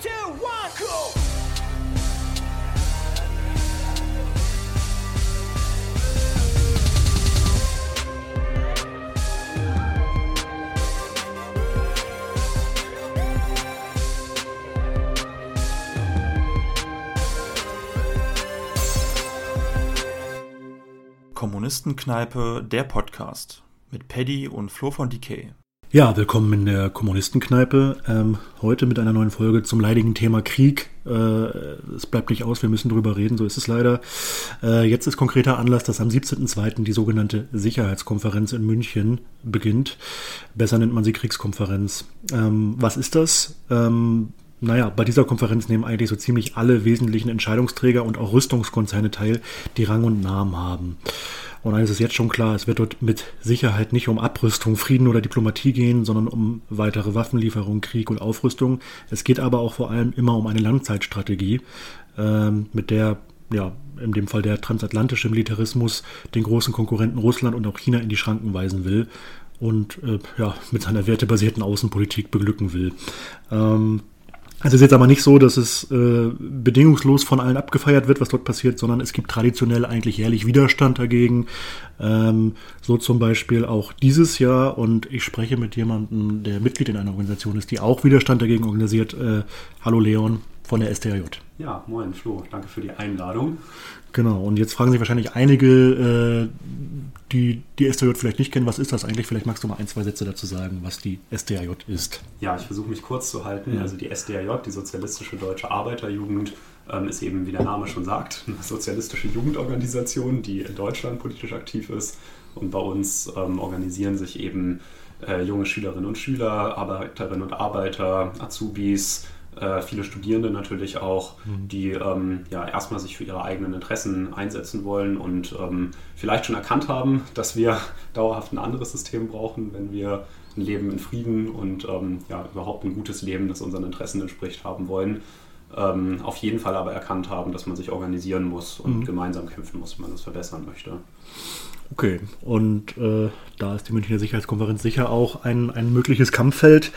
Two, one, go! Kommunistenkneipe, der Podcast mit Paddy und Flo von Decay. Ja, willkommen in der Kommunistenkneipe. Ähm, heute mit einer neuen Folge zum leidigen Thema Krieg. Äh, es bleibt nicht aus, wir müssen drüber reden, so ist es leider. Äh, jetzt ist konkreter Anlass, dass am 17.02. die sogenannte Sicherheitskonferenz in München beginnt. Besser nennt man sie Kriegskonferenz. Ähm, was ist das? Ähm, naja, bei dieser Konferenz nehmen eigentlich so ziemlich alle wesentlichen Entscheidungsträger und auch Rüstungskonzerne teil, die Rang und Namen haben. Und eines ist jetzt schon klar, es wird dort mit Sicherheit nicht um Abrüstung, Frieden oder Diplomatie gehen, sondern um weitere Waffenlieferungen, Krieg und Aufrüstung. Es geht aber auch vor allem immer um eine Langzeitstrategie, ähm, mit der ja, in dem Fall der transatlantische Militarismus den großen Konkurrenten Russland und auch China in die Schranken weisen will und äh, ja, mit seiner wertebasierten Außenpolitik beglücken will. Ähm, also es ist jetzt aber nicht so, dass es äh, bedingungslos von allen abgefeiert wird, was dort passiert, sondern es gibt traditionell eigentlich jährlich Widerstand dagegen. Ähm, so zum Beispiel auch dieses Jahr. Und ich spreche mit jemandem, der Mitglied in einer Organisation ist, die auch Widerstand dagegen organisiert. Äh, hallo Leon von der STRJ. Ja, moin Flo, danke für die Einladung. Genau, und jetzt fragen sich wahrscheinlich einige, äh, die die STJ vielleicht nicht kennen, was ist das eigentlich? Vielleicht magst du mal ein, zwei Sätze dazu sagen, was die SDRJ ist. Ja, ich versuche mich kurz zu halten. Also die SDRJ, die Sozialistische Deutsche Arbeiterjugend, ähm, ist eben, wie der Name schon sagt, eine sozialistische Jugendorganisation, die in Deutschland politisch aktiv ist. Und bei uns ähm, organisieren sich eben äh, junge Schülerinnen und Schüler, Arbeiterinnen und Arbeiter, Azubis, äh, viele Studierende natürlich auch, mhm. die ähm, ja erstmal sich für ihre eigenen Interessen einsetzen wollen und ähm, vielleicht schon erkannt haben, dass wir dauerhaft ein anderes System brauchen, wenn wir ein Leben in Frieden und ähm, ja, überhaupt ein gutes Leben, das unseren Interessen entspricht, haben wollen. Ähm, auf jeden Fall aber erkannt haben, dass man sich organisieren muss und mhm. gemeinsam kämpfen muss, wenn man das verbessern möchte. Okay, und äh, da ist die Münchner Sicherheitskonferenz sicher auch ein, ein mögliches Kampffeld.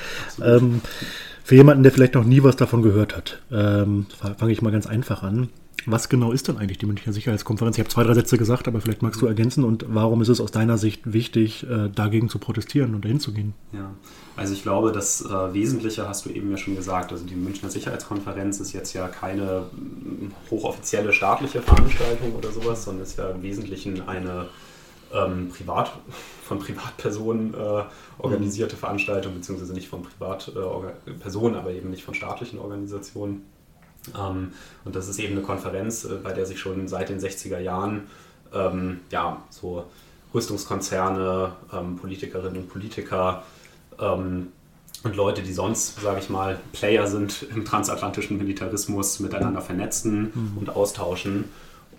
Für jemanden, der vielleicht noch nie was davon gehört hat, ähm, fange ich mal ganz einfach an. Was genau ist denn eigentlich die Münchner Sicherheitskonferenz? Ich habe zwei, drei Sätze gesagt, aber vielleicht magst du ergänzen. Und warum ist es aus deiner Sicht wichtig, äh, dagegen zu protestieren und dahin zu gehen? Ja, also ich glaube, das äh, Wesentliche hast du eben ja schon gesagt. Also die Münchner Sicherheitskonferenz ist jetzt ja keine mm, hochoffizielle staatliche Veranstaltung oder sowas, sondern ist ja im Wesentlichen eine ähm, privat, von Privatpersonen äh, organisierte mhm. Veranstaltung, beziehungsweise nicht von Privatpersonen, äh, aber eben nicht von staatlichen Organisationen. Ähm, und das ist eben eine Konferenz, äh, bei der sich schon seit den 60er Jahren ähm, ja, so Rüstungskonzerne, ähm, Politikerinnen und Politiker ähm, und Leute, die sonst, sage ich mal, Player sind im transatlantischen Militarismus, miteinander vernetzen mhm. und austauschen.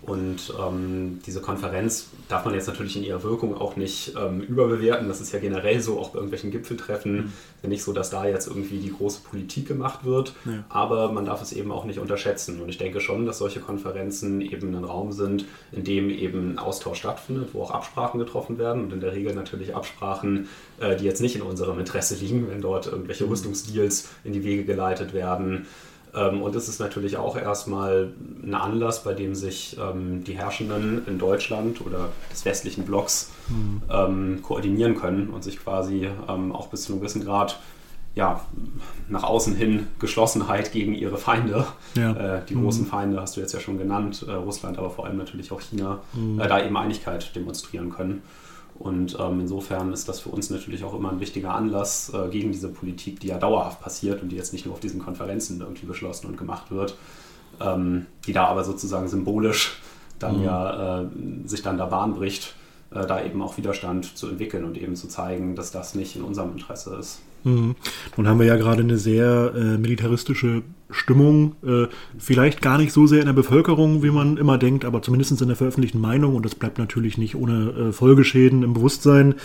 Und ähm, diese Konferenz darf man jetzt natürlich in ihrer Wirkung auch nicht ähm, überbewerten. Das ist ja generell so, auch bei irgendwelchen Gipfeltreffen. Mhm. Ist ja nicht so, dass da jetzt irgendwie die große Politik gemacht wird. Ja. Aber man darf es eben auch nicht unterschätzen. Und ich denke schon, dass solche Konferenzen eben ein Raum sind, in dem eben Austausch stattfindet, wo auch Absprachen getroffen werden. Und in der Regel natürlich Absprachen, äh, die jetzt nicht in unserem Interesse liegen, wenn dort irgendwelche mhm. Rüstungsdeals in die Wege geleitet werden und es ist natürlich auch erstmal ein Anlass, bei dem sich ähm, die Herrschenden in Deutschland oder des westlichen Blocks mhm. ähm, koordinieren können und sich quasi ähm, auch bis zu einem gewissen Grad ja, nach außen hin Geschlossenheit gegen ihre Feinde, ja. äh, die mhm. großen Feinde hast du jetzt ja schon genannt, äh, Russland, aber vor allem natürlich auch China, mhm. äh, da eben Einigkeit demonstrieren können. Und ähm, insofern ist das für uns natürlich auch immer ein wichtiger Anlass äh, gegen diese Politik, die ja dauerhaft passiert und die jetzt nicht nur auf diesen Konferenzen irgendwie beschlossen und gemacht wird, ähm, die da aber sozusagen symbolisch dann mhm. ja äh, sich dann da Bahn bricht, äh, da eben auch Widerstand zu entwickeln und eben zu zeigen, dass das nicht in unserem Interesse ist. Mhm. Nun haben wir ja gerade eine sehr äh, militaristische Stimmung, äh, vielleicht gar nicht so sehr in der Bevölkerung, wie man immer denkt, aber zumindest in der veröffentlichten Meinung und das bleibt natürlich nicht ohne äh, Folgeschäden im Bewusstsein.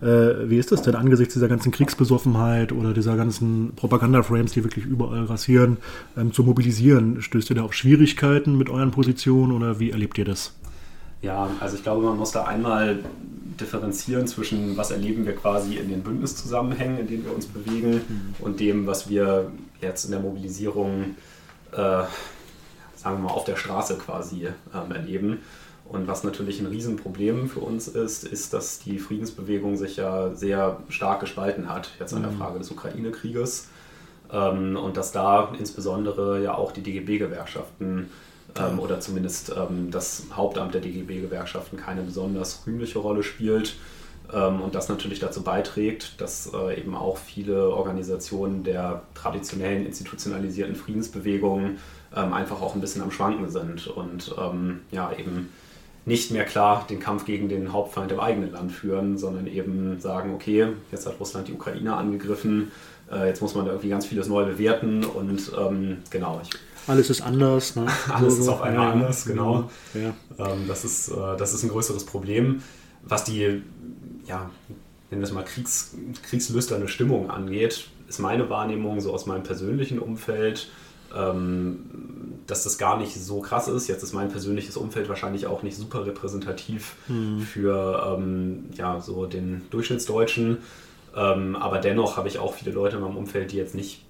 Äh, wie ist das denn angesichts dieser ganzen Kriegsbesoffenheit oder dieser ganzen Propaganda-Frames, die wirklich überall rasieren, ähm, zu mobilisieren? Stößt ihr da auf Schwierigkeiten mit euren Positionen oder wie erlebt ihr das? Ja, also ich glaube, man muss da einmal differenzieren zwischen, was erleben wir quasi in den Bündniszusammenhängen, in denen wir uns bewegen, mhm. und dem, was wir jetzt in der Mobilisierung, äh, sagen wir mal, auf der Straße quasi ähm, erleben. Und was natürlich ein Riesenproblem für uns ist, ist, dass die Friedensbewegung sich ja sehr stark gespalten hat, jetzt an der mhm. Frage des Ukraine-Krieges. Ähm, und dass da insbesondere ja auch die DGB-Gewerkschaften ähm, oder zumindest ähm, das Hauptamt der DGB-Gewerkschaften keine besonders rühmliche Rolle spielt. Ähm, und das natürlich dazu beiträgt, dass äh, eben auch viele Organisationen der traditionellen institutionalisierten Friedensbewegungen ähm, einfach auch ein bisschen am Schwanken sind und ähm, ja eben nicht mehr klar den Kampf gegen den Hauptfeind im eigenen Land führen, sondern eben sagen, okay, jetzt hat Russland die Ukraine angegriffen, äh, jetzt muss man da irgendwie ganz vieles neu bewerten und ähm, genau. Ich, alles ist anders. Ne? Alles so, ist auf einmal ja, anders, genau. Ja. Ähm, das, ist, äh, das ist ein größeres Problem. Was die, ja, nennen wir es mal Kriegs, kriegslüsterne Stimmung angeht, ist meine Wahrnehmung so aus meinem persönlichen Umfeld, ähm, dass das gar nicht so krass ist. Jetzt ist mein persönliches Umfeld wahrscheinlich auch nicht super repräsentativ hm. für ähm, ja, so den Durchschnittsdeutschen. Ähm, aber dennoch habe ich auch viele Leute in meinem Umfeld, die jetzt nicht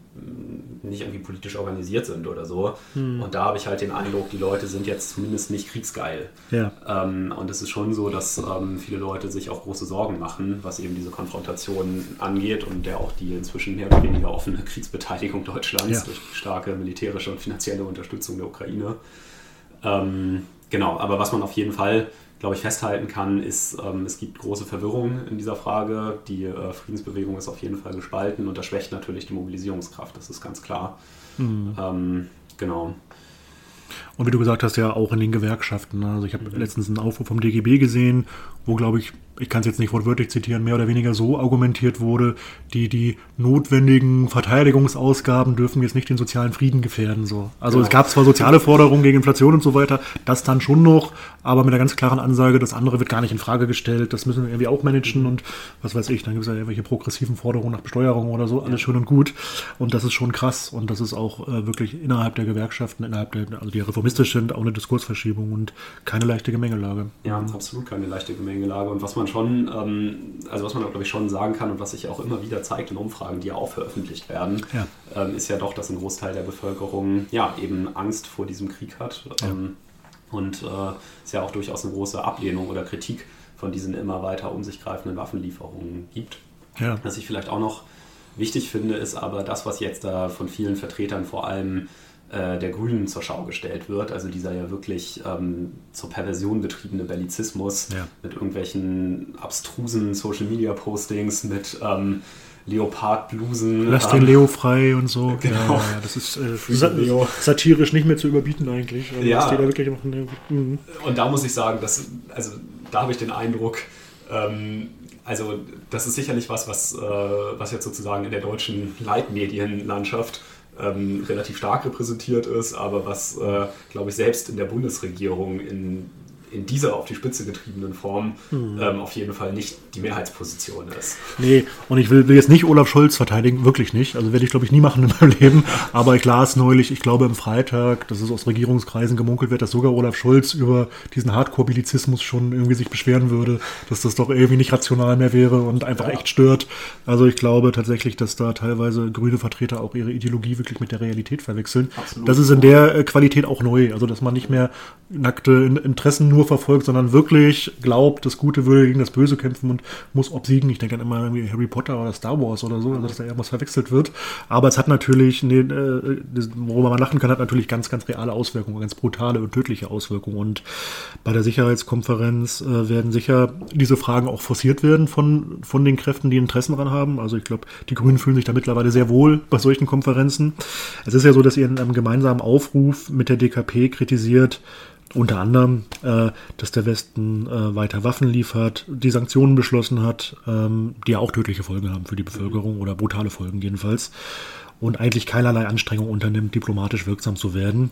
nicht irgendwie politisch organisiert sind oder so. Hm. Und da habe ich halt den Eindruck, die Leute sind jetzt zumindest nicht kriegsgeil. Ja. Ähm, und es ist schon so, dass ähm, viele Leute sich auch große Sorgen machen, was eben diese Konfrontation angeht und der auch die inzwischen mehr oder weniger offene Kriegsbeteiligung Deutschlands ja. durch starke militärische und finanzielle Unterstützung der Ukraine. Ähm, genau, aber was man auf jeden Fall glaube ich, festhalten kann, ist, ähm, es gibt große Verwirrung in dieser Frage. Die äh, Friedensbewegung ist auf jeden Fall gespalten und das schwächt natürlich die Mobilisierungskraft, das ist ganz klar. Mhm. Ähm, genau. Und wie du gesagt hast, ja auch in den Gewerkschaften. Ne? Also ich habe mhm. letztens einen Aufruf vom DGB gesehen, wo, glaube ich, ich kann es jetzt nicht wortwörtlich zitieren, mehr oder weniger so argumentiert wurde, die, die notwendigen Verteidigungsausgaben dürfen jetzt nicht den sozialen Frieden gefährden. So. Also genau. es gab zwar soziale Forderungen gegen Inflation und so weiter, das dann schon noch, aber mit einer ganz klaren Ansage, das andere wird gar nicht in Frage gestellt, das müssen wir irgendwie auch managen und was weiß ich, dann gibt es ja irgendwelche progressiven Forderungen nach Besteuerung oder so, alles ja. schön und gut. Und das ist schon krass und das ist auch äh, wirklich innerhalb der Gewerkschaften, innerhalb der, also die reformistisch sind, auch eine Diskursverschiebung und keine leichte Gemengelage. Ja, absolut keine leichte Gemengelage. Und was man man schon, ähm, also was man glaube ich schon sagen kann und was sich auch immer wieder zeigt in Umfragen, die ja auch veröffentlicht werden, ja. Ähm, ist ja doch, dass ein Großteil der Bevölkerung ja eben Angst vor diesem Krieg hat. Ja. Ähm, und äh, es ja auch durchaus eine große Ablehnung oder Kritik von diesen immer weiter um sich greifenden Waffenlieferungen gibt. Ja. Was ich vielleicht auch noch wichtig finde, ist aber das, was jetzt da von vielen Vertretern vor allem äh, der Grünen zur Schau gestellt wird. Also dieser ja wirklich ähm, zur Perversion betriebene Bellizismus ja. mit irgendwelchen abstrusen Social-Media-Postings, mit ähm, Leopardblusen. Lass den Leo frei und so. Genau. Ja, das ist äh, Leo. satirisch nicht mehr zu überbieten eigentlich. Also ja. Da eine, mhm. Und da muss ich sagen, dass, also da habe ich den Eindruck, ähm, also das ist sicherlich was, was, äh, was jetzt sozusagen in der deutschen Leitmedienlandschaft ähm, relativ stark repräsentiert ist, aber was, äh, glaube ich, selbst in der Bundesregierung in in dieser auf die Spitze getriebenen Form mhm. ähm, auf jeden Fall nicht die Mehrheitsposition ist. Nee, und ich will, will jetzt nicht Olaf Scholz verteidigen, wirklich nicht. Also werde ich, glaube ich, nie machen in meinem Leben. Aber ich las neulich, ich glaube im Freitag, dass es aus Regierungskreisen gemunkelt wird, dass sogar Olaf Scholz über diesen Hardcore-Bilizismus schon irgendwie sich beschweren würde, dass das doch irgendwie nicht rational mehr wäre und einfach ja. echt stört. Also ich glaube tatsächlich, dass da teilweise grüne Vertreter auch ihre Ideologie wirklich mit der Realität verwechseln. Absolut. Das ist in der äh, Qualität auch neu. Also dass man nicht mehr nackte Interessen nur verfolgt, sondern wirklich glaubt, das Gute würde gegen das Böse kämpfen und muss obsiegen. Ich denke dann immer irgendwie Harry Potter oder Star Wars oder so, dass da irgendwas verwechselt wird. Aber es hat natürlich, nee, äh, worüber man lachen kann, hat natürlich ganz, ganz reale Auswirkungen, ganz brutale und tödliche Auswirkungen. Und bei der Sicherheitskonferenz äh, werden sicher diese Fragen auch forciert werden von, von den Kräften, die Interessen daran haben. Also ich glaube, die Grünen fühlen sich da mittlerweile sehr wohl bei solchen Konferenzen. Es ist ja so, dass ihr in einem gemeinsamen Aufruf mit der DKP kritisiert, unter anderem, äh, dass der Westen äh, weiter Waffen liefert, die Sanktionen beschlossen hat, ähm, die ja auch tödliche Folgen haben für die Bevölkerung oder brutale Folgen jedenfalls. Und eigentlich keinerlei Anstrengung unternimmt, diplomatisch wirksam zu werden.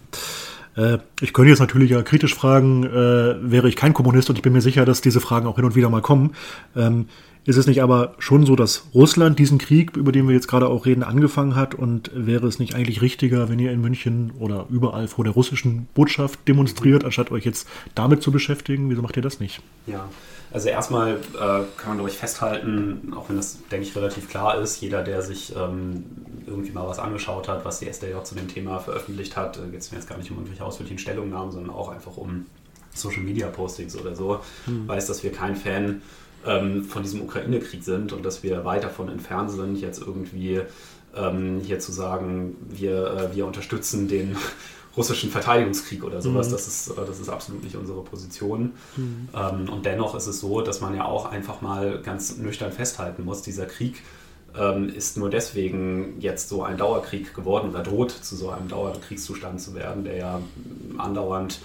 Äh, ich könnte jetzt natürlich ja kritisch fragen, äh, wäre ich kein Kommunist und ich bin mir sicher, dass diese Fragen auch hin und wieder mal kommen. Ähm, ist es nicht aber schon so, dass Russland diesen Krieg, über den wir jetzt gerade auch reden, angefangen hat? Und wäre es nicht eigentlich richtiger, wenn ihr in München oder überall vor der russischen Botschaft demonstriert, anstatt euch jetzt damit zu beschäftigen? Wieso macht ihr das nicht? Ja, also erstmal äh, kann man, glaube ich, festhalten, auch wenn das, denke ich, relativ klar ist, jeder, der sich ähm, irgendwie mal was angeschaut hat, was die SDJ zu dem Thema veröffentlicht hat, äh, geht es mir jetzt gar nicht um irgendwelche ausführlichen Stellungnahmen, sondern auch einfach um Social-Media-Postings oder so, hm. weiß, dass wir kein Fan ähm, von diesem Ukraine-Krieg sind und dass wir weit davon entfernt sind, jetzt irgendwie ähm, hier zu sagen, wir, äh, wir unterstützen den russischen Verteidigungskrieg oder sowas. Mhm. Das, ist, äh, das ist absolut nicht unsere Position. Mhm. Ähm, und dennoch ist es so, dass man ja auch einfach mal ganz nüchtern festhalten muss, dieser Krieg ähm, ist nur deswegen jetzt so ein Dauerkrieg geworden oder droht zu so einem Dauerkriegszustand zu werden, der ja andauernd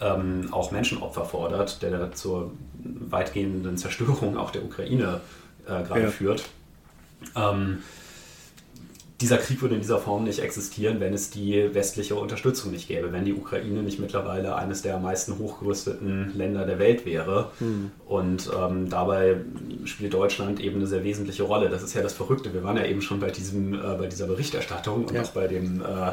ähm, auch Menschenopfer fordert, der zur weitgehenden Zerstörung auch der Ukraine äh, gerade ja. führt. Ähm, dieser Krieg würde in dieser Form nicht existieren, wenn es die westliche Unterstützung nicht gäbe, wenn die Ukraine nicht mittlerweile eines der am meisten hochgerüsteten Länder der Welt wäre. Mhm. Und ähm, dabei spielt Deutschland eben eine sehr wesentliche Rolle. Das ist ja das Verrückte. Wir waren ja eben schon bei, diesem, äh, bei dieser Berichterstattung und ja. auch bei dem, äh,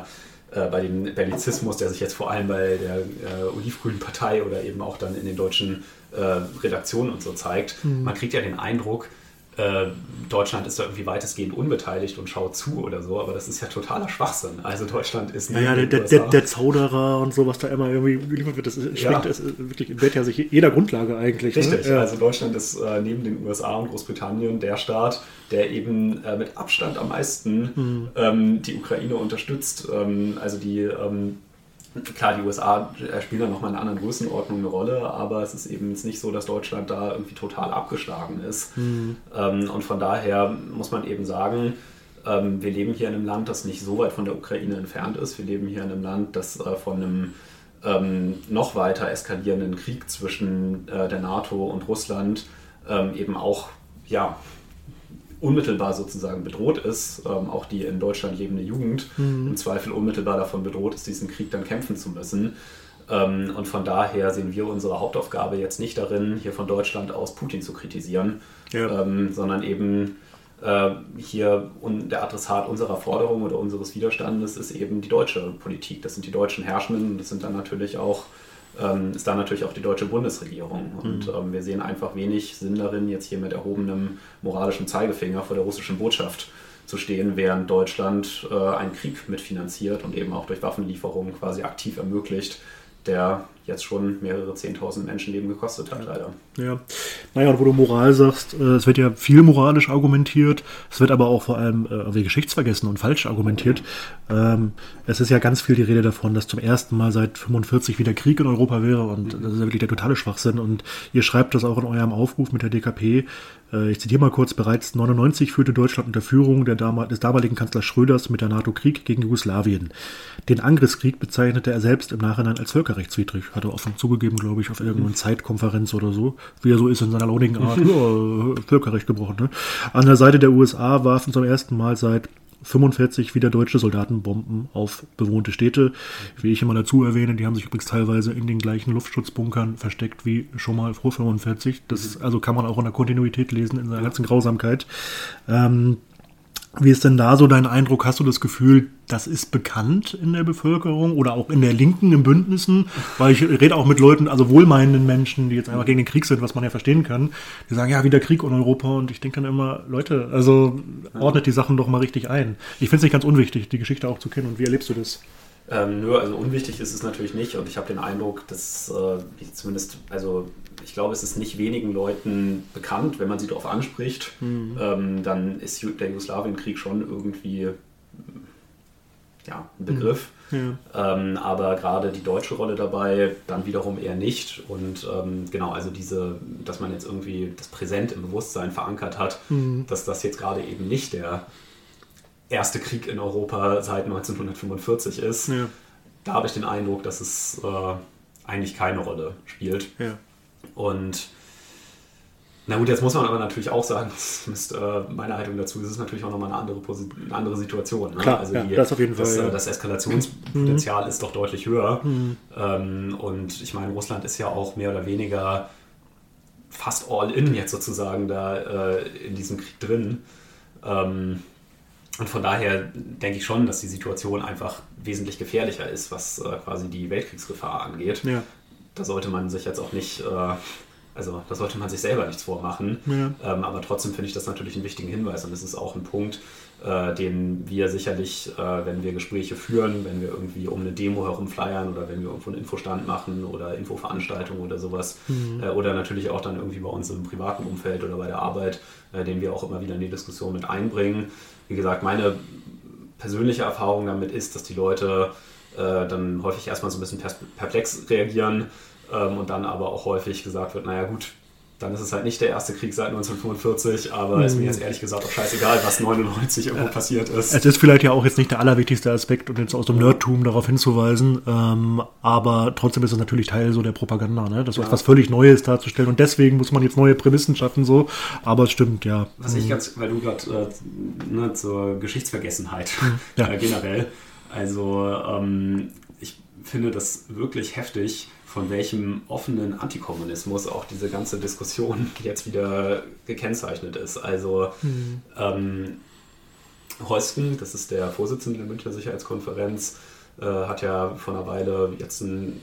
äh, bei dem Bellizismus, der sich jetzt vor allem bei der äh, Olivgrünen Partei oder eben auch dann in den deutschen äh, Redaktionen und so zeigt. Mhm. Man kriegt ja den Eindruck, äh, Deutschland ist da irgendwie weitestgehend unbeteiligt und schaut zu oder so, aber das ist ja totaler Schwachsinn. Also Deutschland ist nicht. Ja, ja der, der, der, Zauderer und so, was da immer irgendwie geliefert wird, das ja. es wirklich entbehrt ja sich jeder Grundlage eigentlich. Ne? Richtig, ne? ja. also Deutschland ist äh, neben den USA und Großbritannien der Staat, der eben äh, mit Abstand am meisten mhm. ähm, die Ukraine unterstützt. Ähm, also die ähm, Klar, die USA spielen da nochmal in einer anderen Größenordnung eine Rolle, aber es ist eben jetzt nicht so, dass Deutschland da irgendwie total abgeschlagen ist. Mhm. Ähm, und von daher muss man eben sagen, ähm, wir leben hier in einem Land, das nicht so weit von der Ukraine entfernt ist. Wir leben hier in einem Land, das äh, von einem ähm, noch weiter eskalierenden Krieg zwischen äh, der NATO und Russland eben auch ja, unmittelbar sozusagen bedroht ist, ähm, auch die in Deutschland lebende Jugend mhm. im Zweifel unmittelbar davon bedroht ist, diesen Krieg dann kämpfen zu müssen. Ähm, und von daher sehen wir unsere Hauptaufgabe jetzt nicht darin, hier von Deutschland aus Putin zu kritisieren, ja. ähm, sondern eben äh, hier un der Adressat unserer Forderung oder unseres Widerstandes ist eben die deutsche Politik. Das sind die deutschen Herrschenden und das sind dann natürlich auch ähm, ist da natürlich auch die deutsche Bundesregierung. Und mhm. ähm, wir sehen einfach wenig Sinn darin, jetzt hier mit erhobenem moralischem Zeigefinger vor der russischen Botschaft zu stehen, während Deutschland äh, einen Krieg mitfinanziert und eben auch durch Waffenlieferungen quasi aktiv ermöglicht, der jetzt schon mehrere Zehntausend Menschenleben gekostet hat, leider. Ja, naja, und wo du Moral sagst, äh, es wird ja viel moralisch argumentiert, es wird aber auch vor allem äh, geschichtsvergessen und falsch argumentiert. Ähm, es ist ja ganz viel die Rede davon, dass zum ersten Mal seit 45 wieder Krieg in Europa wäre und mhm. das ist ja wirklich der totale Schwachsinn. Und ihr schreibt das auch in eurem Aufruf mit der DKP, ich zitiere mal kurz, bereits 99 führte Deutschland unter Führung des damaligen Kanzlers Schröders mit der NATO Krieg gegen Jugoslawien. Den Angriffskrieg bezeichnete er selbst im Nachhinein als völkerrechtswidrig. Hat er offen zugegeben, glaube ich, auf irgendeiner. Zeitkonferenz oder so. Wie er so ist in seiner launigen Art. ja, Völkerrecht gebrochen. Ne? An der Seite der USA warfen zum ersten Mal seit 45 wieder deutsche Soldaten Bomben auf bewohnte Städte. Wie ich immer dazu erwähne, die haben sich übrigens teilweise in den gleichen Luftschutzbunkern versteckt wie schon mal vor 45. Das also kann man auch in der Kontinuität lesen, in seiner ganzen Grausamkeit. Ähm, wie ist denn da so dein Eindruck? Hast du das Gefühl, das ist bekannt in der Bevölkerung oder auch in der Linken, in Bündnissen? Weil ich rede auch mit Leuten, also wohlmeinenden Menschen, die jetzt einfach gegen den Krieg sind, was man ja verstehen kann. Die sagen, ja, wieder Krieg in Europa. Und ich denke dann immer, Leute, also ordnet die Sachen doch mal richtig ein. Ich finde es nicht ganz unwichtig, die Geschichte auch zu kennen. Und wie erlebst du das? Ähm, nö, also unwichtig ist es natürlich nicht. Und ich habe den Eindruck, dass äh, zumindest, also ich glaube, es ist nicht wenigen Leuten bekannt, wenn man sie darauf anspricht, mhm. ähm, dann ist der Jugoslawienkrieg schon irgendwie ja, ein Begriff. Mhm. Ja. Ähm, aber gerade die deutsche Rolle dabei dann wiederum eher nicht. Und ähm, genau, also diese, dass man jetzt irgendwie das Präsent im Bewusstsein verankert hat, mhm. dass das jetzt gerade eben nicht der erste Krieg in Europa seit 1945 ist. Ja. Da habe ich den Eindruck, dass es äh, eigentlich keine Rolle spielt. Ja. Und Na gut, jetzt muss man aber natürlich auch sagen, zumindest äh, meine Haltung dazu ist es natürlich auch nochmal eine andere, eine andere Situation. Ne? Klar, also ja, die, das auf jeden Fall. Das, ja. das Eskalationspotenzial Mhm. ist doch deutlich höher. Mhm. Ähm, und ich meine, Russland ist ja auch mehr oder weniger fast all in jetzt sozusagen da äh, in diesem Krieg drin. Ähm, und von daher denke ich schon, dass die Situation einfach wesentlich gefährlicher ist, was äh, quasi die Weltkriegsgefahr angeht. Ja. Da sollte man sich jetzt auch nicht, äh, also da sollte man sich selber nichts vormachen. Ja. Ähm, aber trotzdem finde ich das natürlich einen wichtigen Hinweis und es ist auch ein Punkt, äh, den wir sicherlich, äh, wenn wir Gespräche führen, wenn wir irgendwie um eine Demo herumflyern oder wenn wir irgendwo einen Infostand machen oder Infoveranstaltungen oder sowas Mhm. äh, oder natürlich auch dann irgendwie bei uns im privaten Umfeld oder bei der Arbeit, äh, den wir auch immer wieder in die Diskussion mit einbringen. Wie gesagt, meine persönliche Erfahrung damit ist, dass die Leute äh, dann häufig erstmal so ein bisschen perplex reagieren ähm, und dann aber auch häufig gesagt wird, naja gut, dann ist es halt nicht der erste Krieg seit 1945, aber ist mir jetzt ehrlich gesagt auch scheißegal, was 99 irgendwo passiert ist. Es ist vielleicht ja auch jetzt nicht der allerwichtigste Aspekt und jetzt aus dem Nerdtum darauf hinzuweisen, ähm, aber trotzdem ist es natürlich Teil so der Propaganda, ne? das Ja. was völlig Neues darzustellen und deswegen muss man jetzt neue Prämissen schaffen, so, aber es stimmt, ja. Was ich ganz, weil du gerade äh, ne, zur Geschichtsvergessenheit Ja. äh, generell, also ähm, ich finde das wirklich heftig, von welchem offenen Antikommunismus auch diese ganze Diskussion jetzt wieder gekennzeichnet ist. Also ähm, Heusken, das ist der Vorsitzende der Münchner Sicherheitskonferenz, äh, hat ja vor einer Weile jetzt ein,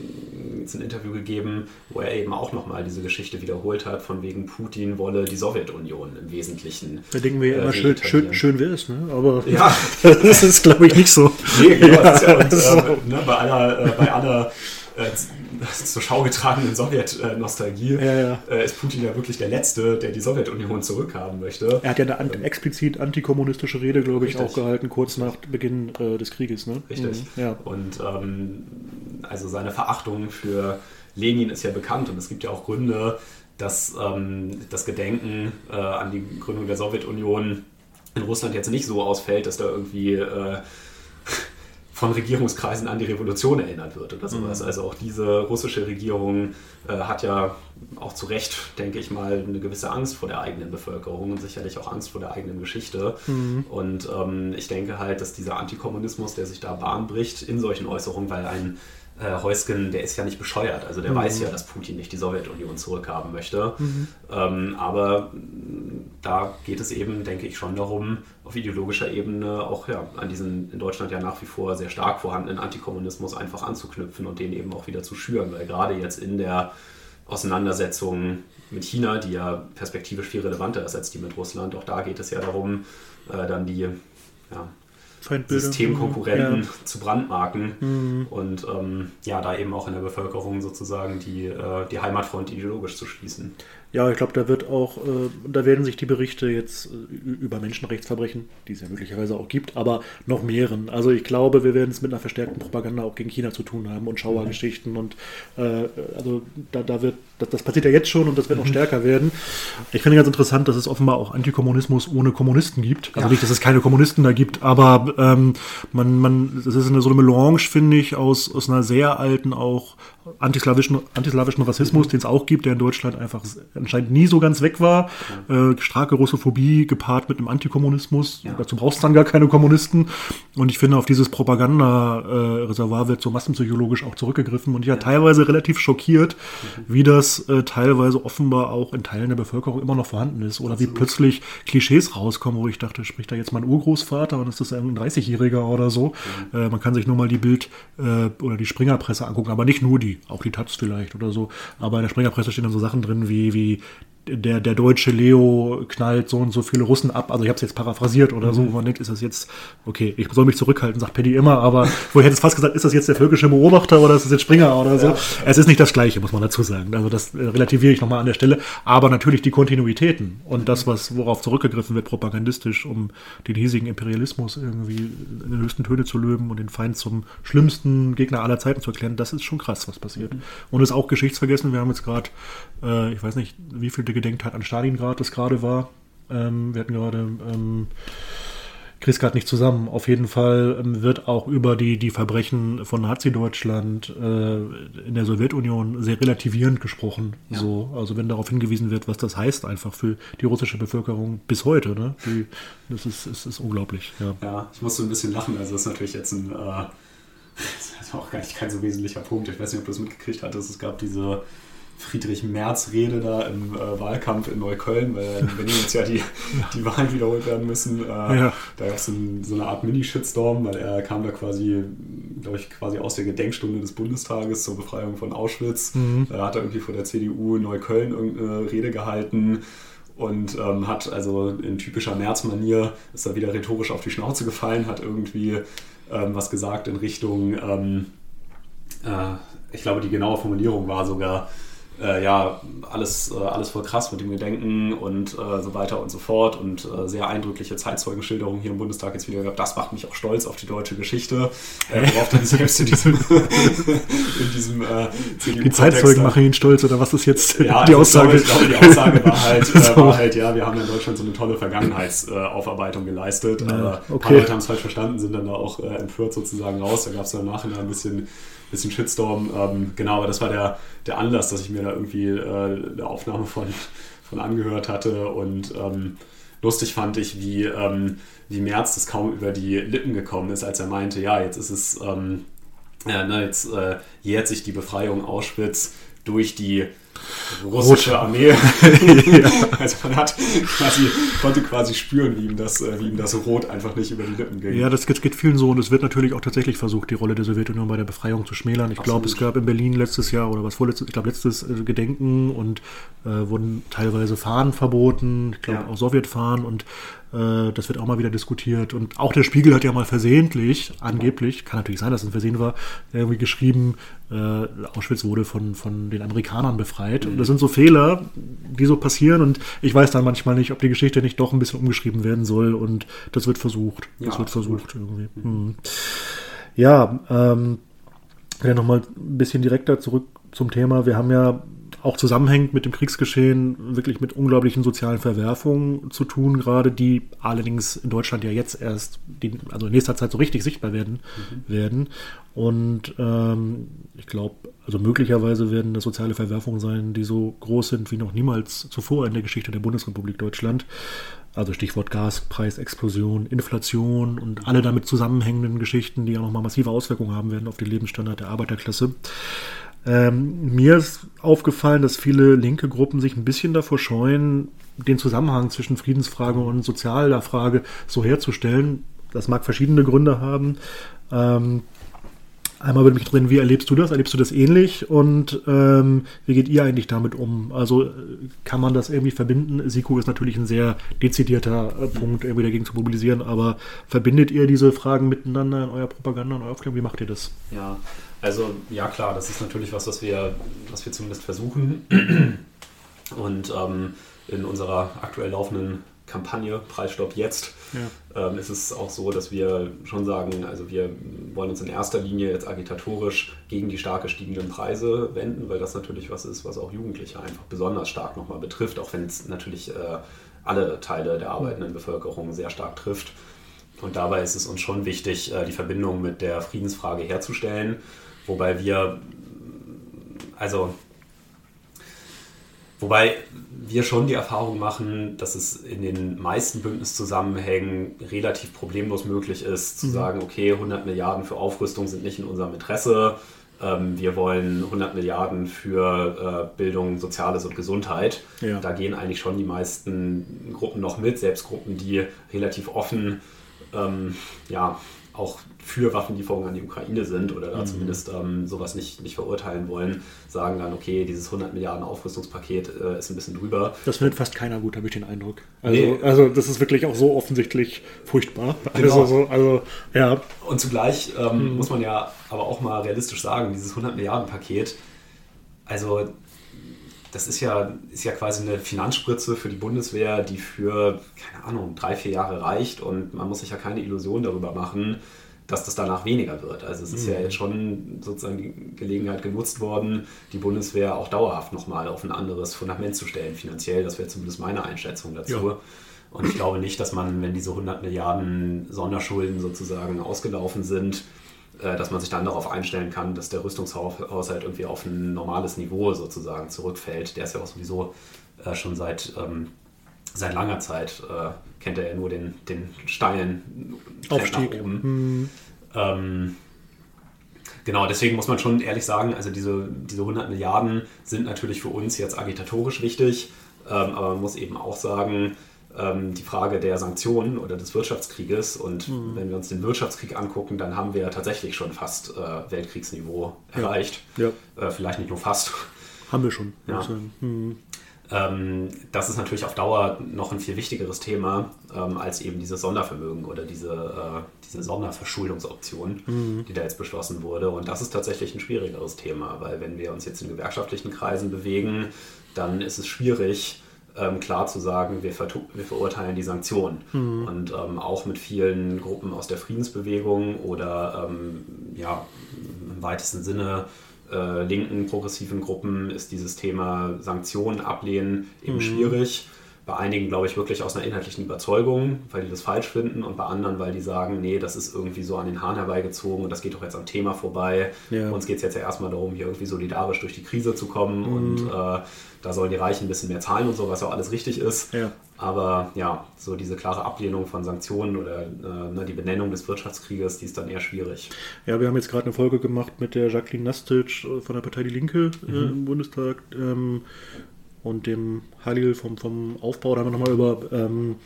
jetzt ein Interview gegeben, wo er eben auch nochmal diese Geschichte wiederholt hat, von wegen Putin wolle die Sowjetunion im Wesentlichen. Da denken wir äh, immer, schön, schön, schön wäre es, ne? aber Ja. das ist, glaube ich, nicht so. Nee, genau, ist ja, und, so. äh, ne, bei aller, äh, bei aller zur Schau getragenen Sowjet-Nostalgie Ja, ja. äh, ist Putin ja wirklich der Letzte, der die Sowjetunion zurückhaben möchte. Er hat ja eine an, explizit antikommunistische Rede, glaube ich, Richtig. auch gehalten, kurz nach Beginn äh, des Krieges. Ne? Richtig. Mhm, ja. Und ähm, also seine Verachtung für Lenin ist ja bekannt und es gibt ja auch Gründe, dass ähm, das Gedenken äh, an die Gründung der Sowjetunion in Russland jetzt nicht so ausfällt, dass da irgendwie äh, von Regierungskreisen an die Revolution erinnert wird oder sowas. Also auch diese russische Regierung äh, hat ja auch zu Recht, denke ich mal, eine gewisse Angst vor der eigenen Bevölkerung und sicherlich auch Angst vor der eigenen Geschichte. Und ähm, ich denke halt, dass dieser Antikommunismus, der sich da Bahn bricht in solchen Äußerungen, weil ein äh, Heusgen, der ist ja nicht bescheuert. Also der weiß ja, dass Putin nicht die Sowjetunion zurückhaben möchte. Ähm, aber mh, da geht es eben, denke ich, schon darum, auf ideologischer Ebene auch ja, an diesen in Deutschland ja nach wie vor sehr stark vorhandenen Antikommunismus einfach anzuknüpfen und den eben auch wieder zu schüren. Weil gerade jetzt in der Auseinandersetzung mit China, die ja perspektivisch viel relevanter ist als die mit Russland, auch da geht es ja darum, äh, dann die ja. Systemkonkurrenten Ja. zu brandmarken Mhm. und ähm, ja, da eben auch in der Bevölkerung sozusagen die, äh, die Heimatfront ideologisch zu schließen. Ja, ich glaube, da wird auch, äh, da werden sich die Berichte jetzt äh, über Menschenrechtsverbrechen, die es ja möglicherweise auch gibt, aber noch mehren. Also ich glaube, wir werden es mit einer verstärkten Propaganda auch gegen China zu tun haben und Schauergeschichten und äh, also da, da wird, das, das passiert ja jetzt schon und das wird noch stärker werden. Ich finde ganz interessant, dass es offenbar auch Antikommunismus ohne Kommunisten gibt. Also Ja. nicht, dass es keine Kommunisten da gibt, aber ähm, man, man, das ist eine, so eine Melange, finde ich, aus, aus einer sehr alten auch antislawischen, antislawischen Rassismus, den es auch gibt, der in Deutschland einfach anscheinend nie so ganz weg war. Äh, starke Russophobie gepaart mit einem Antikommunismus. Ja. Dazu brauchst du dann gar keine Kommunisten. Und ich finde, auf dieses Propaganda-Reservoir wird so massenpsychologisch auch zurückgegriffen. Und ich war teilweise relativ schockiert, wie das äh, teilweise offenbar auch in Teilen der Bevölkerung immer noch vorhanden ist. Oder wie plötzlich Klischees rauskommen, wo ich dachte, spricht da jetzt mein Urgroßvater und ist das ein 30-Jähriger oder so. Äh, man kann sich nur mal die Bild- äh, oder die Springerpresse angucken, aber nicht nur die, auch die Taz vielleicht oder so. Aber in der Springerpresse stehen dann so Sachen drin wie, wie der, der deutsche Leo knallt so und so viele Russen ab. Also ich habe es jetzt paraphrasiert oder so, wo man denkt, ist das jetzt, okay, ich soll mich zurückhalten, sagt Paddy immer, aber wo ich hätte jetzt fast gesagt, ist das jetzt der völkische Beobachter oder ist das jetzt Springer oder so. Es ist nicht das Gleiche, muss man dazu sagen. Also das äh, relativiere ich nochmal an der Stelle. Aber natürlich die Kontinuitäten und das, was worauf zurückgegriffen wird, propagandistisch, um den hiesigen Imperialismus irgendwie in den höchsten Töne zu löben und den Feind zum schlimmsten Gegner aller Zeiten zu erklären, das ist schon krass, was passiert. Und ist auch geschichtsvergessen. Wir haben jetzt gerade, äh, ich weiß nicht, wie viel der Gedenktag an Stalingrad das gerade war. Ähm, wir hatten gerade ähm, krieg's gerade nicht zusammen. Auf jeden Fall ähm, wird auch über die, die Verbrechen von Nazi-Deutschland äh, in der Sowjetunion sehr relativierend gesprochen. Ja. So, also wenn darauf hingewiesen wird, was das heißt einfach für die russische Bevölkerung bis heute. Ne? Die, das ist, ist, ist unglaublich. Ja. ja, ich muss so ein bisschen lachen. Also das ist natürlich jetzt ein, äh, das ist auch gar nicht kein so wesentlicher Punkt. Ich weiß nicht, ob du es mitgekriegt hattest. Es gab diese Friedrich Merz-Rede da im äh, Wahlkampf in Neukölln, weil in Berlin jetzt ja die, die Wahlen wiederholt werden müssen. Äh, ja. Da gab es so, so, eine Art Mini-Shitstorm, weil er kam da quasi, glaube ich, quasi aus der Gedenkstunde des Bundestages zur Befreiung von Auschwitz. Mhm. Da hat er irgendwie vor der CDU in Neukölln irgendeine Rede gehalten und ähm, hat also in typischer Merz-Manier ist da wieder rhetorisch auf die Schnauze gefallen, hat irgendwie ähm, was gesagt in Richtung, ähm, äh, ich glaube, die genaue Formulierung war sogar, äh, ja, alles, äh, alles voll krass mit dem Gedenken und äh, so weiter und so fort und äh, sehr eindrückliche Zeitzeugenschilderungen hier im Bundestag jetzt wieder gehabt. Das macht mich auch stolz auf die deutsche Geschichte, äh, worauf dann selbst in diesem, in diesem äh, Die Zeitzeugen machen ihn stolz oder was ist jetzt ja, die Aussage? Ich glaube, die Aussage war halt, war halt, ja, wir haben in Deutschland so eine tolle Vergangenheitsaufarbeitung geleistet, ja, aber okay. ein paar Leute haben es falsch verstanden, sind dann da auch empört sozusagen raus. Da gab es dann im Nachhinein ein bisschen bisschen Shitstorm. Ähm, genau, aber das war der, der Anlass, dass ich mir da irgendwie äh, eine Aufnahme von, von angehört hatte. Und ähm, lustig fand ich, wie, ähm, wie Merz das kaum über die Lippen gekommen ist, als er meinte, ja, jetzt ist es, ähm, ja, ne, jetzt äh, jährt sich die Befreiung Auschwitz durch die russische Armee. ja. Also man hat quasi, konnte quasi spüren, wie ihm, das, äh, wie ihm das Rot einfach nicht über die Lippen ging. Ja, das geht, geht vielen so und es wird natürlich auch tatsächlich versucht, die Rolle der Sowjetunion bei der Befreiung zu schmälern. Ich glaube, es gab in Berlin letztes Jahr oder was vorletztes, ich glaube letztes äh, Gedenken und äh, wurden teilweise Fahnen verboten, ich glaube ja. auch Sowjetfahnen und das wird auch mal wieder diskutiert. Und auch der Spiegel hat ja mal versehentlich, angeblich, kann natürlich sein, dass es ein Versehen war, irgendwie geschrieben, äh, Auschwitz wurde von, von den Amerikanern befreit. Und das sind so Fehler, die so passieren. Und ich weiß dann manchmal nicht, ob die Geschichte nicht doch ein bisschen umgeschrieben werden soll. Und das wird versucht. Das ja, wird versucht irgendwie. Mhm. Ja, ähm, ja, nochmal ein bisschen direkter zurück zum Thema. Wir haben ja auch zusammenhängt mit dem Kriegsgeschehen, wirklich mit unglaublichen sozialen Verwerfungen zu tun, gerade die allerdings in Deutschland ja jetzt erst, die, also in nächster Zeit so richtig sichtbar werden. Mhm. werden. Und ähm, ich glaube, also möglicherweise werden das soziale Verwerfungen sein, die so groß sind wie noch niemals zuvor in der Geschichte der Bundesrepublik Deutschland. Also Stichwort Gaspreisexplosion, Inflation und alle damit zusammenhängenden Geschichten, die ja nochmal massive Auswirkungen haben werden auf den Lebensstandard der Arbeiterklasse. Ähm, mir ist aufgefallen, dass viele linke Gruppen sich ein bisschen davor scheuen, den Zusammenhang zwischen Friedensfrage und sozialer Frage so herzustellen. Das mag verschiedene Gründe haben. Ähm, einmal würde mich drin, wie erlebst du das? Erlebst du das ähnlich? Und ähm, wie geht ihr eigentlich damit um? Also kann man das irgendwie verbinden? Siku ist natürlich ein sehr dezidierter äh, Punkt, irgendwie dagegen zu mobilisieren, aber verbindet ihr diese Fragen miteinander in eurer Propaganda und eurer Aufklärung? Wie macht ihr das? Ja, also ja klar, das ist natürlich was, was wir, was wir zumindest versuchen. Und ähm, in unserer aktuell laufenden Kampagne Preisstopp jetzt ja. ähm, ist es auch so, dass wir schon sagen, also wir wollen uns in erster Linie jetzt agitatorisch gegen die stark gestiegenen Preise wenden, weil das natürlich was ist, was auch Jugendliche einfach besonders stark nochmal betrifft, auch wenn es natürlich äh, alle Teile der arbeitenden Bevölkerung sehr stark trifft. Und dabei ist es uns schon wichtig, äh, die Verbindung mit der Friedensfrage herzustellen Wobei wir, also, wobei wir schon die Erfahrung machen, dass es in den meisten Bündniszusammenhängen relativ problemlos möglich ist, zu mhm. sagen, okay, 100 Milliarden für Aufrüstung sind nicht in unserem Interesse. Ähm, wir wollen 100 Milliarden für äh, Bildung, Soziales und Gesundheit. Ja. Da gehen eigentlich schon die meisten Gruppen noch mit, selbst Gruppen, die relativ offen ähm, ja, auch für Waffenlieferungen an die Ukraine sind oder da mhm. zumindest ähm, sowas nicht, nicht verurteilen wollen, sagen dann, okay, dieses 100 Milliarden Aufrüstungspaket äh, ist ein bisschen drüber. Das findet fast keiner gut, habe ich den Eindruck. Also, nee. also das ist wirklich auch so offensichtlich furchtbar. Genau. Also, also, ja. Und zugleich ähm, mhm. muss man ja aber auch mal realistisch sagen, dieses 100 Milliarden Paket, also das ist ja, ist ja quasi eine Finanzspritze für die Bundeswehr, die für, keine Ahnung, drei, vier Jahre reicht und man muss sich ja keine Illusion darüber machen, dass das danach weniger wird. Also es ist mhm. ja jetzt schon sozusagen die Gelegenheit genutzt worden, die Bundeswehr auch dauerhaft nochmal auf ein anderes Fundament zu stellen, finanziell. Das wäre zumindest meine Einschätzung dazu. Und ich glaube nicht, dass man, wenn diese 100 Milliarden Sonderschulden sozusagen ausgelaufen sind, äh, dass man sich dann darauf einstellen kann, dass der Rüstungshaushalt irgendwie auf ein normales Niveau sozusagen zurückfällt. Der ist ja auch sowieso äh, schon seit, ähm, seit langer Zeit, äh, kennt er ja nur den, den steilen Aufstieg. nach oben. Mhm. Ähm, genau, deswegen muss man schon ehrlich sagen, also diese, diese 100 Milliarden sind natürlich für uns jetzt agitatorisch wichtig, ähm, aber man muss eben auch sagen, ähm, die Frage der Sanktionen oder des Wirtschaftskrieges. Und mhm. wenn wir uns den Wirtschaftskrieg angucken, dann haben wir tatsächlich schon fast äh, Weltkriegsniveau erreicht. Ja. Ja. Äh, vielleicht nicht nur fast. Haben wir schon. Ja. Mhm. Ähm, das ist natürlich auf Dauer noch ein viel wichtigeres Thema ähm, als eben dieses Sondervermögen oder diese, äh, diese Sonderverschuldungsoption, mhm. die da jetzt beschlossen wurde. Und das ist tatsächlich ein schwierigeres Thema, weil wenn wir uns jetzt in gewerkschaftlichen Kreisen bewegen, dann ist es schwierig, ähm, klar zu sagen, wir, wir verurteilen die Sanktionen. Mhm. Und ähm, auch mit vielen Gruppen aus der Friedensbewegung oder ähm, ja, im weitesten Sinne äh, linken, progressiven Gruppen ist dieses Thema Sanktionen ablehnen eben mhm. schwierig. Bei einigen, glaube ich, wirklich aus einer inhaltlichen Überzeugung, weil die das falsch finden und bei anderen, weil die sagen, nee, das ist irgendwie so an den Haaren herbeigezogen und das geht doch jetzt am Thema vorbei. Ja. Uns geht es jetzt ja erstmal darum, hier irgendwie solidarisch durch die Krise zu kommen mhm. und äh, da sollen die Reichen ein bisschen mehr zahlen und so, was ja auch alles richtig ist. Ja. Aber ja, so diese klare Ablehnung von Sanktionen oder äh, ne, die Benennung des Wirtschaftskrieges, die ist dann eher schwierig. Ja, wir haben jetzt gerade eine Folge gemacht mit der Jacqueline Nastic von der Partei Die Linke äh, mhm. im Bundestag ähm, und dem Halil vom, vom Aufbau. Da haben wir nochmal über ähm,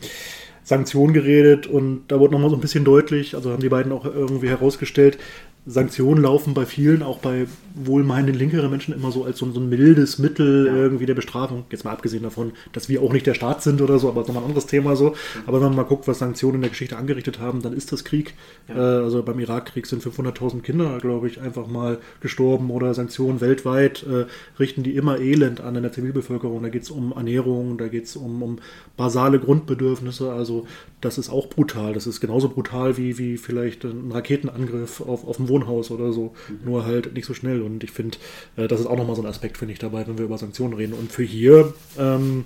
Sanktionen geredet und da wurde nochmal so ein bisschen deutlich, also haben die beiden auch irgendwie herausgestellt, Sanktionen laufen bei vielen, auch bei wohlmeinenden linkeren Menschen, immer so als so, so ein mildes Mittel ja. irgendwie der Bestrafung. Jetzt mal abgesehen davon, dass wir auch nicht der Staat sind oder so, aber das ist nochmal ein anderes Thema so. Aber wenn man mal guckt, was Sanktionen in der Geschichte angerichtet haben, dann ist das Krieg. Ja. Äh, also beim Irakkrieg sind 500.000 Kinder, glaube ich, einfach mal gestorben oder Sanktionen weltweit äh, richten die immer Elend an in der Zivilbevölkerung. Da geht es um Ernährung, da geht es um, um basale Grundbedürfnisse. Also das ist auch brutal. Das ist genauso brutal wie, wie vielleicht ein Raketenangriff auf, auf ein Wohnhaus oder so. Mhm. Nur halt nicht so schnell. Und ich finde, äh, das ist auch nochmal so ein Aspekt, finde ich, dabei, wenn wir über Sanktionen reden. Und für hier, ähm,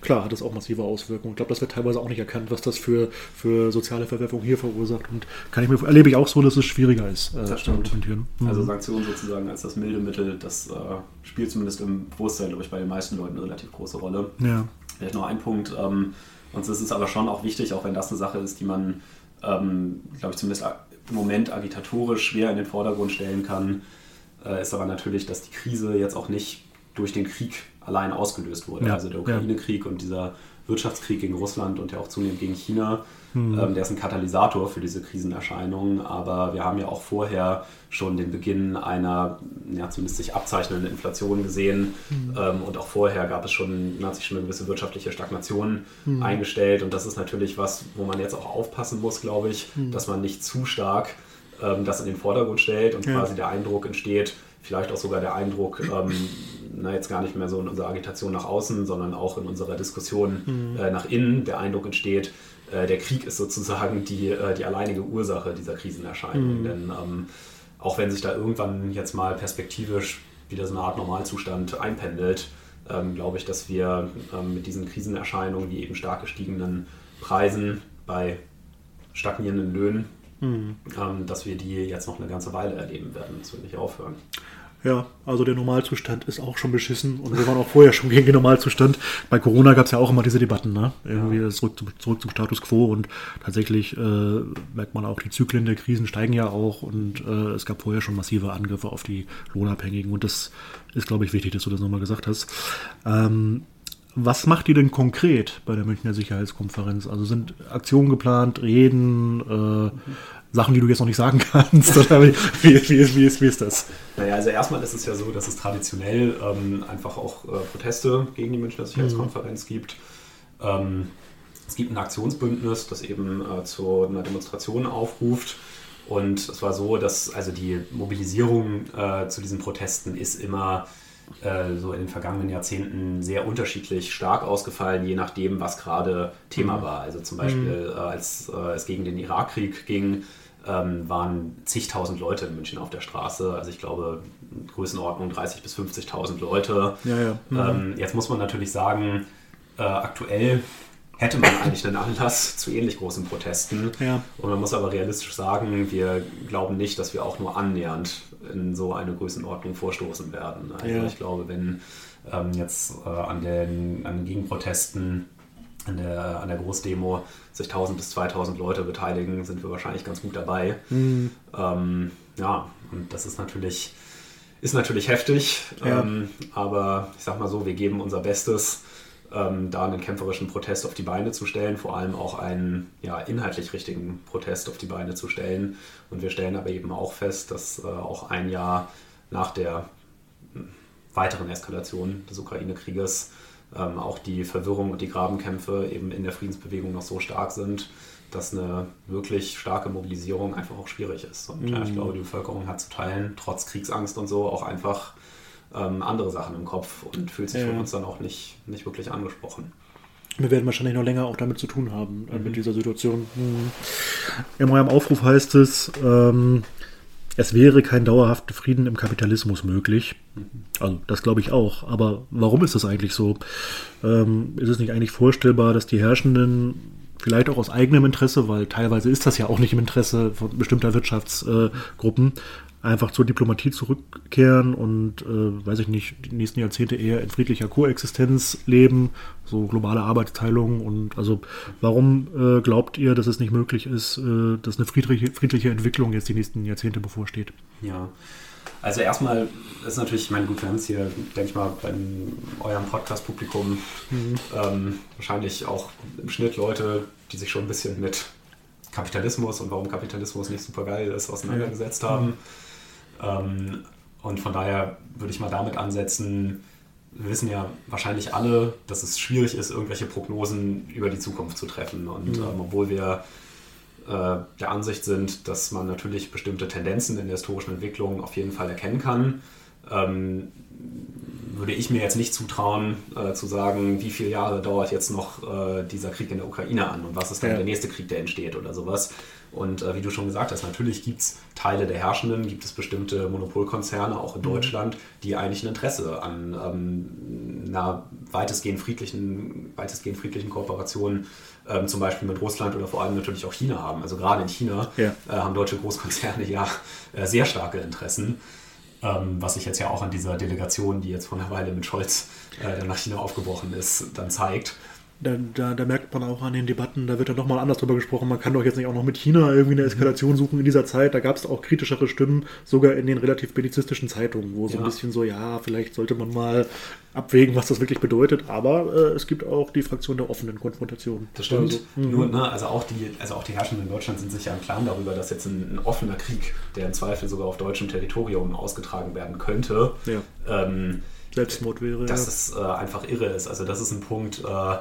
klar, hat das auch massive Auswirkungen. Ich glaube, das wird teilweise auch nicht erkannt, was das für, für soziale Verwerfung hier verursacht. Und kann ich mir, erlebe ich auch so, dass es schwieriger ist, äh, das argumentieren. Mhm. Also Sanktionen sozusagen als das milde Mittel, das äh, spielt zumindest im Bewusstsein, glaube ich, bei den meisten Leuten eine relativ große Rolle. Ja. Vielleicht noch ein Punkt. Ähm, uns ist es aber schon auch wichtig, auch wenn das eine Sache ist, die man, ähm, glaube ich, zumindest im Moment agitatorisch schwer in den Vordergrund stellen kann, äh, ist aber natürlich, dass die Krise jetzt auch nicht durch den Krieg allein ausgelöst wurde. Ja, also der Ukraine-Krieg ja. und dieser Wirtschaftskrieg gegen Russland und ja auch zunehmend gegen China, mhm. ähm, der ist ein Katalysator für diese Krisenerscheinungen. Aber wir haben ja auch vorher schon den Beginn einer, ja, zumindest sich abzeichnenden Inflation gesehen. Mhm. Ähm, und auch vorher gab es schon, hat sich schon eine gewisse wirtschaftliche Stagnation mhm. eingestellt. Und das ist natürlich was, wo man jetzt auch aufpassen muss, glaube ich, hm. dass man nicht zu stark ähm, das in den Vordergrund stellt und ja. quasi der Eindruck entsteht, vielleicht auch sogar der Eindruck, ähm, na, jetzt gar nicht mehr so in unserer Agitation nach außen, sondern auch in unserer Diskussion mhm. äh, nach innen der Eindruck entsteht, äh, der Krieg ist sozusagen die, äh, die alleinige Ursache dieser Krisenerscheinung. Mhm. Denn ähm, auch wenn sich da irgendwann jetzt mal perspektivisch wieder so eine Art Normalzustand einpendelt, ähm, glaube ich, dass wir ähm, mit diesen Krisenerscheinungen, wie eben stark gestiegenen Preisen bei stagnierenden Löhnen, mhm. dass wir die jetzt noch eine ganze Weile erleben werden. Das wird nicht aufhören. Ja, also der Normalzustand ist auch schon beschissen und wir waren auch vorher schon gegen den Normalzustand. Bei Corona gab es ja auch immer diese Debatten, ne? Irgendwie ja. zurück, zum, zurück zum Status quo und tatsächlich äh, merkt man auch, die Zyklen der Krisen steigen ja auch und äh, es gab vorher schon massive Angriffe auf die Lohnabhängigen und das ist, glaube ich, wichtig, dass du das nochmal gesagt hast. Ähm, was macht ihr denn konkret bei der Münchner Sicherheitskonferenz? Also sind Aktionen geplant, Reden, äh, mhm. Sachen, die du jetzt noch nicht sagen kannst? Oder wie, wie, wie, ist, wie, ist, wie ist das? Naja, also erstmal ist es ja so, dass es traditionell ähm, einfach auch äh, Proteste gegen die Münchner Sicherheitskonferenz mhm. gibt. Ähm, es gibt ein Aktionsbündnis, das eben äh, zu einer Demonstration aufruft. Und es war so, dass also die Mobilisierung äh, zu diesen Protesten ist immer äh, so in den vergangenen Jahrzehnten sehr unterschiedlich stark ausgefallen, je nachdem, was gerade Thema mhm. war. Also zum Beispiel, mhm. äh, als äh, es gegen den Irakkrieg ging, ähm, waren zigtausend Leute in München auf der Straße. Also ich glaube, Größenordnung 30.000 bis 50.000 Leute. Ja, ja. Mhm. Ähm, jetzt muss man natürlich sagen, äh, aktuell hätte man eigentlich einen Anlass zu ähnlich großen Protesten. Ja. Und man muss aber realistisch sagen, wir glauben nicht, dass wir auch nur annähernd in so eine Größenordnung vorstoßen werden. Also ja. ich glaube, wenn ähm, jetzt äh, an, den, an den Gegenprotesten an der, an der Großdemo sich 1000 bis 2000 Leute beteiligen, sind wir wahrscheinlich ganz gut dabei. Mhm. Ähm, ja, und das ist natürlich, ist natürlich heftig, ja. ähm, aber ich sag mal so, wir geben unser Bestes ähm, da einen kämpferischen Protest auf die Beine zu stellen, vor allem auch einen ja, inhaltlich richtigen Protest auf die Beine zu stellen. Und wir stellen aber eben auch fest, dass äh, auch ein Jahr nach der hm, weiteren Eskalation des Ukraine-Krieges ähm, auch die Verwirrung und die Grabenkämpfe eben in der Friedensbewegung noch so stark sind, dass eine wirklich starke Mobilisierung einfach auch schwierig ist. Und mhm. ja, ich glaube, die Bevölkerung hat zu teilen, trotz Kriegsangst und so, auch einfach ähm, andere Sachen im Kopf und fühlt sich ja. von uns dann auch nicht, nicht wirklich angesprochen. Wir werden wahrscheinlich noch länger auch damit zu tun haben, äh, mhm. mit dieser Situation. Mhm. In eurem Aufruf heißt es, ähm, es wäre kein dauerhafter Frieden im Kapitalismus möglich. Mhm. Also das glaube ich auch. Aber warum ist das eigentlich so? Ähm, ist es nicht eigentlich vorstellbar, dass die Herrschenden vielleicht auch aus eigenem Interesse, weil teilweise ist das ja auch nicht im Interesse von bestimmter Wirtschaftsgruppen, einfach zur Diplomatie zurückkehren und, äh, weiß ich nicht, die nächsten Jahrzehnte eher in friedlicher Koexistenz leben, so globale Arbeitsteilung und also warum äh, glaubt ihr, dass es nicht möglich ist, äh, dass eine friedliche, friedliche Entwicklung jetzt die nächsten Jahrzehnte bevorsteht? Ja. Also erstmal ist natürlich, ich meine, gut, wir haben es hier, denke ich mal, bei eurem Podcast-Publikum mhm. ähm, wahrscheinlich auch im Schnitt Leute, die sich schon ein bisschen mit Kapitalismus und warum Kapitalismus nicht super geil ist, auseinandergesetzt haben. Mhm. Ähm, und von daher würde ich mal damit ansetzen, wir wissen ja wahrscheinlich alle, dass es schwierig ist, irgendwelche Prognosen über die Zukunft zu treffen. Und mhm. ähm, obwohl wir äh, der Ansicht sind, dass man natürlich bestimmte Tendenzen in der historischen Entwicklung auf jeden Fall erkennen kann, ähm, würde ich mir jetzt nicht zutrauen, äh, zu sagen, wie viele Jahre dauert jetzt noch äh, dieser Krieg in der Ukraine an und was ist dann ja. der nächste Krieg, der entsteht oder sowas. Und äh, wie du schon gesagt hast, natürlich gibt es Teile der Herrschenden, gibt es bestimmte Monopolkonzerne, auch in mhm. Deutschland, die eigentlich ein Interesse an ähm, einer weitestgehend friedlichen, weitestgehend friedlichen Kooperation ähm, zum Beispiel mit Russland oder vor allem natürlich auch China haben. Also gerade in China ja. äh, haben deutsche Großkonzerne ja äh, sehr starke Interessen. Ähm, was sich jetzt ja auch an dieser Delegation, die jetzt vor einer Weile mit Scholz äh, nach China aufgebrochen ist, dann zeigt. Da, da, da, merkt man auch an den Debatten, da wird dann nochmal anders drüber gesprochen. Man kann doch jetzt nicht auch noch mit China irgendwie eine Eskalation suchen in dieser Zeit. Da gab es auch kritischere Stimmen, sogar in den relativ bellizistischen Zeitungen, wo so ja. ein bisschen so, ja, vielleicht sollte man mal abwägen, was das wirklich bedeutet. Aber äh, es gibt auch die Fraktion der offenen Konfrontation. Das stimmt. Also, Nur, ne, also, auch die, also auch die Herrschenden in Deutschland sind sich ja im Klaren darüber, dass jetzt ein, ein, offener Krieg, der im Zweifel sogar auf deutschem Territorium ausgetragen werden könnte, ja. ähm, Selbstmord wäre. Dass ja. es äh, einfach irre ist. Also das ist ein Punkt. Äh,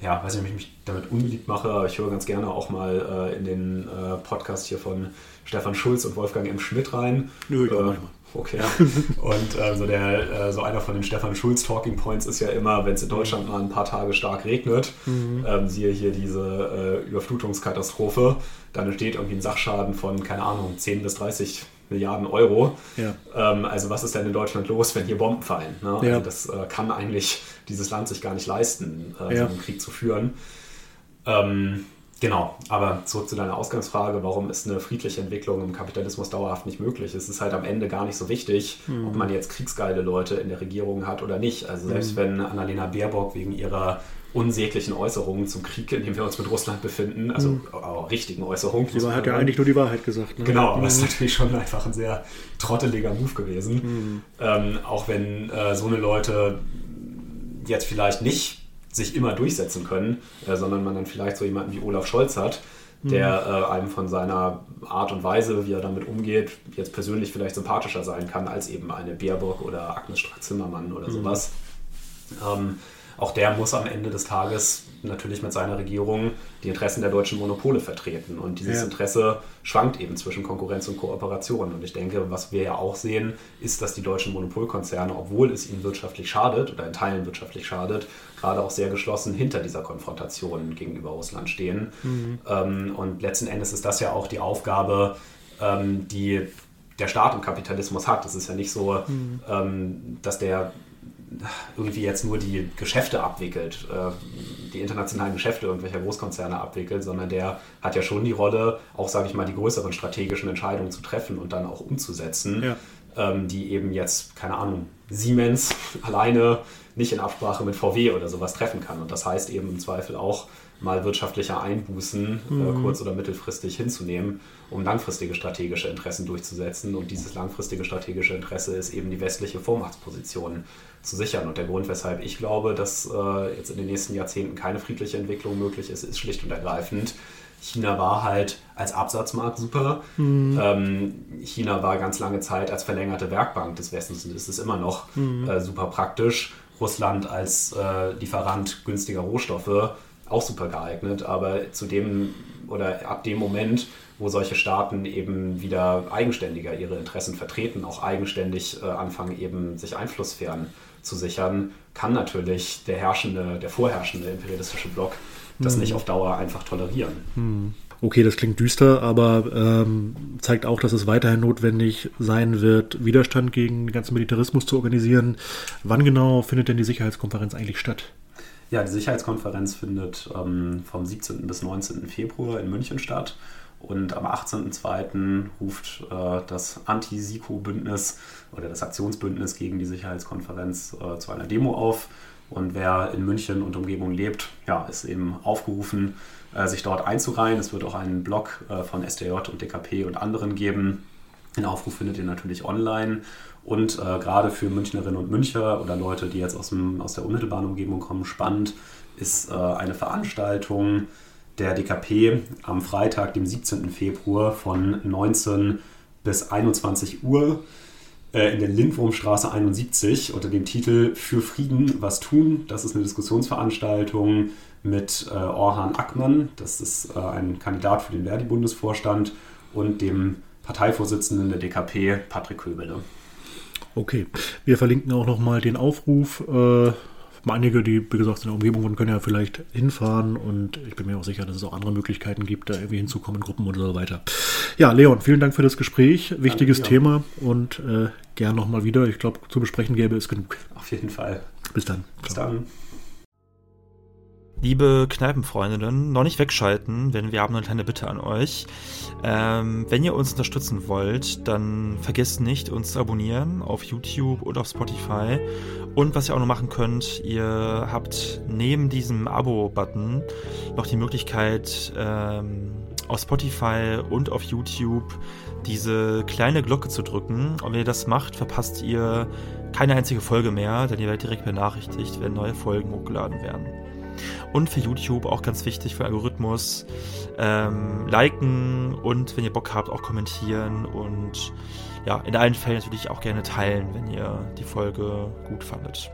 ja, weiß nicht, ob ich mich damit unbeliebt mache, aber ich höre ganz gerne auch mal äh, in den äh, Podcast hier von Stefan Schulz und Wolfgang M. Schmidt rein. Nö, ich äh, manchmal. Okay. Und äh, so, der, äh, so einer von den Stefan Schulz Talking Points ist ja immer, wenn es in Deutschland mal ein paar Tage stark regnet, mhm. ähm, siehe hier diese äh, Überflutungskatastrophe, dann entsteht irgendwie ein Sachschaden von, keine Ahnung, 10 bis 30 Milliarden Euro. Ja. Ähm, also was ist denn in Deutschland los, wenn hier Bomben fallen? Ne? Ja. Also das äh, kann eigentlich dieses Land sich gar nicht leisten, äh, ja. so einen Krieg zu führen. Ähm, Genau, aber zurück zu deiner Ausgangsfrage, warum ist eine friedliche Entwicklung im Kapitalismus dauerhaft nicht möglich? Es ist halt am Ende gar nicht so wichtig, mhm. ob man jetzt kriegsgeile Leute in der Regierung hat oder nicht. Also selbst mhm. wenn Annalena Baerbock wegen ihrer unsäglichen Äußerungen zum Krieg, in dem wir uns mit Russland befinden, also mhm. richtigen Äußerungen. Sie hat ja eigentlich nur die Wahrheit gesagt. Ne? Genau, aber es ist mhm. natürlich schon einfach ein sehr trotteliger Move gewesen. Mhm. Ähm, auch wenn äh, so eine Leute jetzt vielleicht nicht sich immer durchsetzen können, äh, sondern man dann vielleicht so jemanden wie Olaf Scholz hat, der mhm. äh, einem von seiner Art und Weise, wie er damit umgeht, jetzt persönlich vielleicht sympathischer sein kann als eben eine Baerbock oder Agnes Strack-Zimmermann oder mhm. sowas. Ähm, auch der muss am Ende des Tages natürlich mit seiner Regierung die Interessen der deutschen Monopole vertreten. Und dieses ja. Interesse schwankt eben zwischen Konkurrenz und Kooperation. Und ich denke, was wir ja auch sehen, ist, dass die deutschen Monopolkonzerne, obwohl es ihnen wirtschaftlich schadet oder in Teilen wirtschaftlich schadet, gerade auch sehr geschlossen hinter dieser Konfrontation gegenüber Russland stehen. Mhm. Ähm, und letzten Endes ist das ja auch die Aufgabe, ähm, die der Staat im Kapitalismus hat. Es ist ja nicht so, mhm. ähm, dass der irgendwie jetzt nur die Geschäfte abwickelt, äh, die internationalen Geschäfte irgendwelcher Großkonzerne abwickelt, sondern der hat ja schon die Rolle, auch sage ich mal, die größeren strategischen Entscheidungen zu treffen und dann auch umzusetzen, ja. ähm, die eben jetzt, keine Ahnung, Siemens alleine nicht in Absprache mit VW oder sowas treffen kann. Und das heißt eben im Zweifel auch, mal wirtschaftliche Einbußen äh, mhm. äh, kurz- oder mittelfristig hinzunehmen, um langfristige strategische Interessen durchzusetzen. Und dieses langfristige strategische Interesse ist eben die westliche Vormachtsposition zu sichern. Und der Grund, weshalb ich glaube, dass äh, jetzt in den nächsten Jahrzehnten keine friedliche Entwicklung möglich ist, ist schlicht und ergreifend, China war halt als Absatzmarkt super. Mhm. Ähm, China war ganz lange Zeit als verlängerte Werkbank des Westens und ist es immer noch mhm. äh, super praktisch. Russland als äh, Lieferant günstiger Rohstoffe auch super geeignet, aber zu dem oder ab dem Moment, wo solche Staaten eben wieder eigenständiger ihre Interessen vertreten, auch eigenständig äh, anfangen, eben sich Einflusssphären zu sichern, kann natürlich der herrschende, der vorherrschende imperialistische Block das hm. nicht auf Dauer einfach tolerieren. Hm. Okay, das klingt düster, aber ähm, zeigt auch, dass es weiterhin notwendig sein wird, Widerstand gegen den ganzen Militarismus zu organisieren. Wann genau findet denn die Sicherheitskonferenz eigentlich statt? Ja, die Sicherheitskonferenz findet ähm, vom 17. bis 19. Februar in München statt. Und am 18.02. ruft äh, das Anti-SIKO-Bündnis oder das Aktionsbündnis gegen die Sicherheitskonferenz äh, zu einer Demo auf. Und wer in München und Umgebung lebt, ja, ist eben aufgerufen, äh, sich dort einzureihen. Es wird auch einen Blog äh, von SDJ und DKP und anderen geben. Den Aufruf findet ihr natürlich online. Und äh, gerade für Münchnerinnen und Müncher oder Leute, die jetzt aus, dem, aus der unmittelbaren Umgebung kommen, spannend ist äh, eine Veranstaltung der DKP am Freitag, dem 17. Februar von 19 bis 21 Uhr äh, in der Lindwurmstraße 71 unter dem Titel Für Frieden was tun. Das ist eine Diskussionsveranstaltung mit äh, Orhan Ackmann, das ist äh, ein Kandidat für den Verdi-Bundesvorstand, und dem Parteivorsitzenden der DKP, Patrick Köbele. Okay, wir verlinken auch nochmal den Aufruf. Äh, einige, die, wie gesagt, in der Umgebung wohnen, können ja vielleicht hinfahren und ich bin mir auch sicher, dass es auch andere Möglichkeiten gibt, da irgendwie hinzukommen, Gruppen und so weiter. Ja, Leon, vielen Dank für das Gespräch. Wichtiges Danke, Thema und äh, gern nochmal wieder. Ich glaube, zu besprechen gäbe es genug. Auf jeden Fall. Bis dann. Bis Ciao. dann. Liebe Kneipenfreundinnen, noch nicht wegschalten, denn wir haben eine kleine Bitte an euch. Ähm, wenn ihr uns unterstützen wollt, dann vergesst nicht, uns zu abonnieren auf YouTube oder auf Spotify. Und was ihr auch noch machen könnt, ihr habt neben diesem Abo-Button noch die Möglichkeit, ähm, auf Spotify und auf YouTube diese kleine Glocke zu drücken. Und wenn ihr das macht, verpasst ihr keine einzige Folge mehr, denn ihr werdet direkt benachrichtigt, wenn neue Folgen hochgeladen werden. Und für YouTube auch ganz wichtig für Algorithmus. Ähm, liken und wenn ihr Bock habt, auch kommentieren und ja, in allen Fällen natürlich auch gerne teilen, wenn ihr die Folge gut fandet.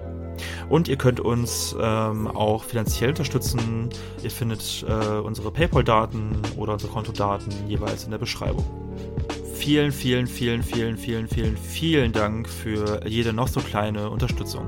Und ihr könnt uns ähm, auch finanziell unterstützen. Ihr findet äh, unsere PayPal-Daten oder unsere Kontodaten jeweils in der Beschreibung. Vielen, vielen, vielen, vielen, vielen, vielen, vielen Dank für jede noch so kleine Unterstützung.